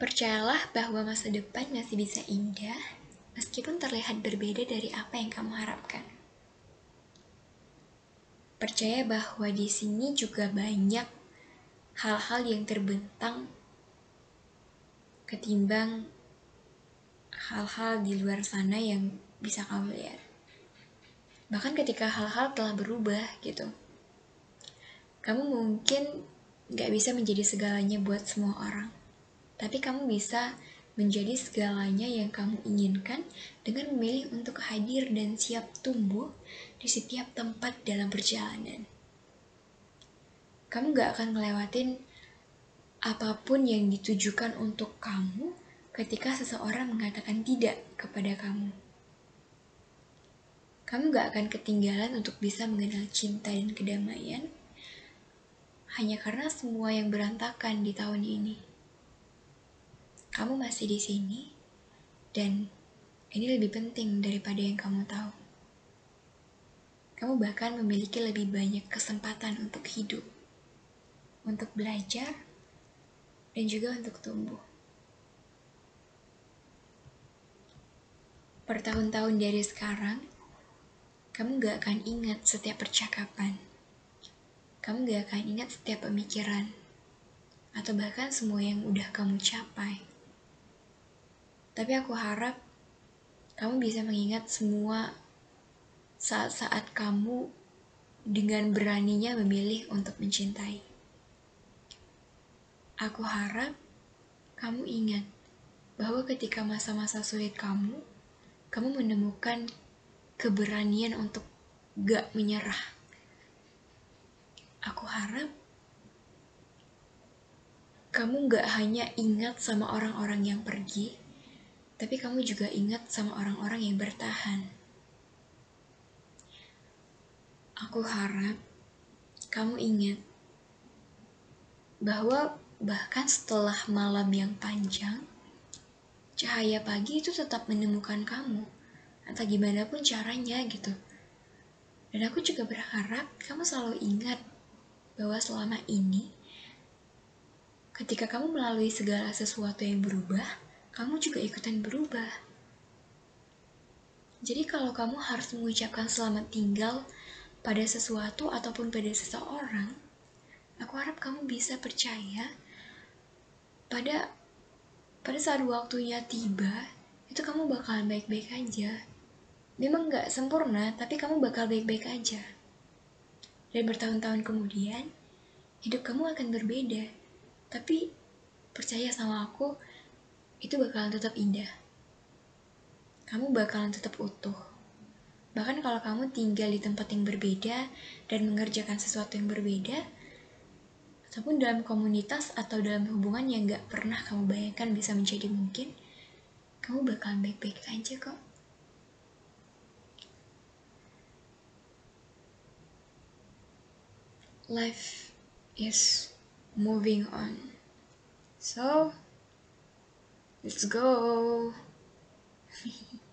Percayalah bahwa masa depan masih bisa indah, meskipun terlihat berbeda dari apa yang kamu harapkan. Percaya bahwa di sini juga banyak hal-hal yang terbentang ketimbang hal-hal di luar sana yang bisa kamu lihat. Bahkan ketika hal-hal telah berubah gitu, kamu mungkin gak bisa menjadi segalanya buat semua orang. Tapi kamu bisa menjadi segalanya yang kamu inginkan dengan memilih untuk hadir dan siap tumbuh di setiap tempat dalam perjalanan. Kamu gak akan ngelewatin apa pun yang ditujukan untuk kamu ketika seseorang mengatakan tidak kepada kamu. Kamu gak akan ketinggalan untuk bisa mengenal cinta dan kedamaian hanya karena semua yang berantakan di tahun ini. Kamu masih di sini, dan ini lebih penting daripada yang kamu tahu. Kamu bahkan memiliki lebih banyak kesempatan untuk hidup, untuk belajar, dan juga untuk tumbuh. Bertahun-tahun dari sekarang, kamu gak akan ingat setiap percakapan kamu gak akan ingat setiap pemikiran, atau bahkan semua yang udah kamu capai. Tapi aku harap kamu bisa mengingat semua saat-saat kamu dengan beraninya memilih untuk mencintai. Aku harap kamu ingat bahwa ketika masa-masa sulit kamu, kamu menemukan keberanian untuk gak menyerah Aku harap kamu gak hanya ingat sama orang-orang yang pergi, tapi kamu juga ingat sama orang-orang yang bertahan. Aku harap kamu ingat bahwa bahkan setelah malam yang panjang, cahaya pagi itu tetap menemukan kamu. Entah gimana pun caranya gitu. Dan aku juga berharap kamu selalu ingat bahwa selama ini, ketika kamu melalui segala sesuatu yang berubah, kamu juga ikutan berubah. Jadi kalau kamu harus mengucapkan selamat tinggal pada sesuatu ataupun pada seseorang, aku harap kamu bisa percaya pada pada saat waktunya tiba, itu kamu bakalan baik-baik aja. Memang gak sempurna, tapi kamu bakal baik-baik aja. Dan bertahun-tahun kemudian, hidup kamu akan berbeda. Tapi percaya sama aku, itu bakalan tetap indah. Kamu bakalan tetap utuh. Bahkan kalau kamu tinggal di tempat yang berbeda dan mengerjakan sesuatu yang berbeda, ataupun dalam komunitas atau dalam hubungan yang gak pernah kamu bayangkan bisa menjadi mungkin, kamu bakalan baik-baik aja kok. life is moving on. So, let's go.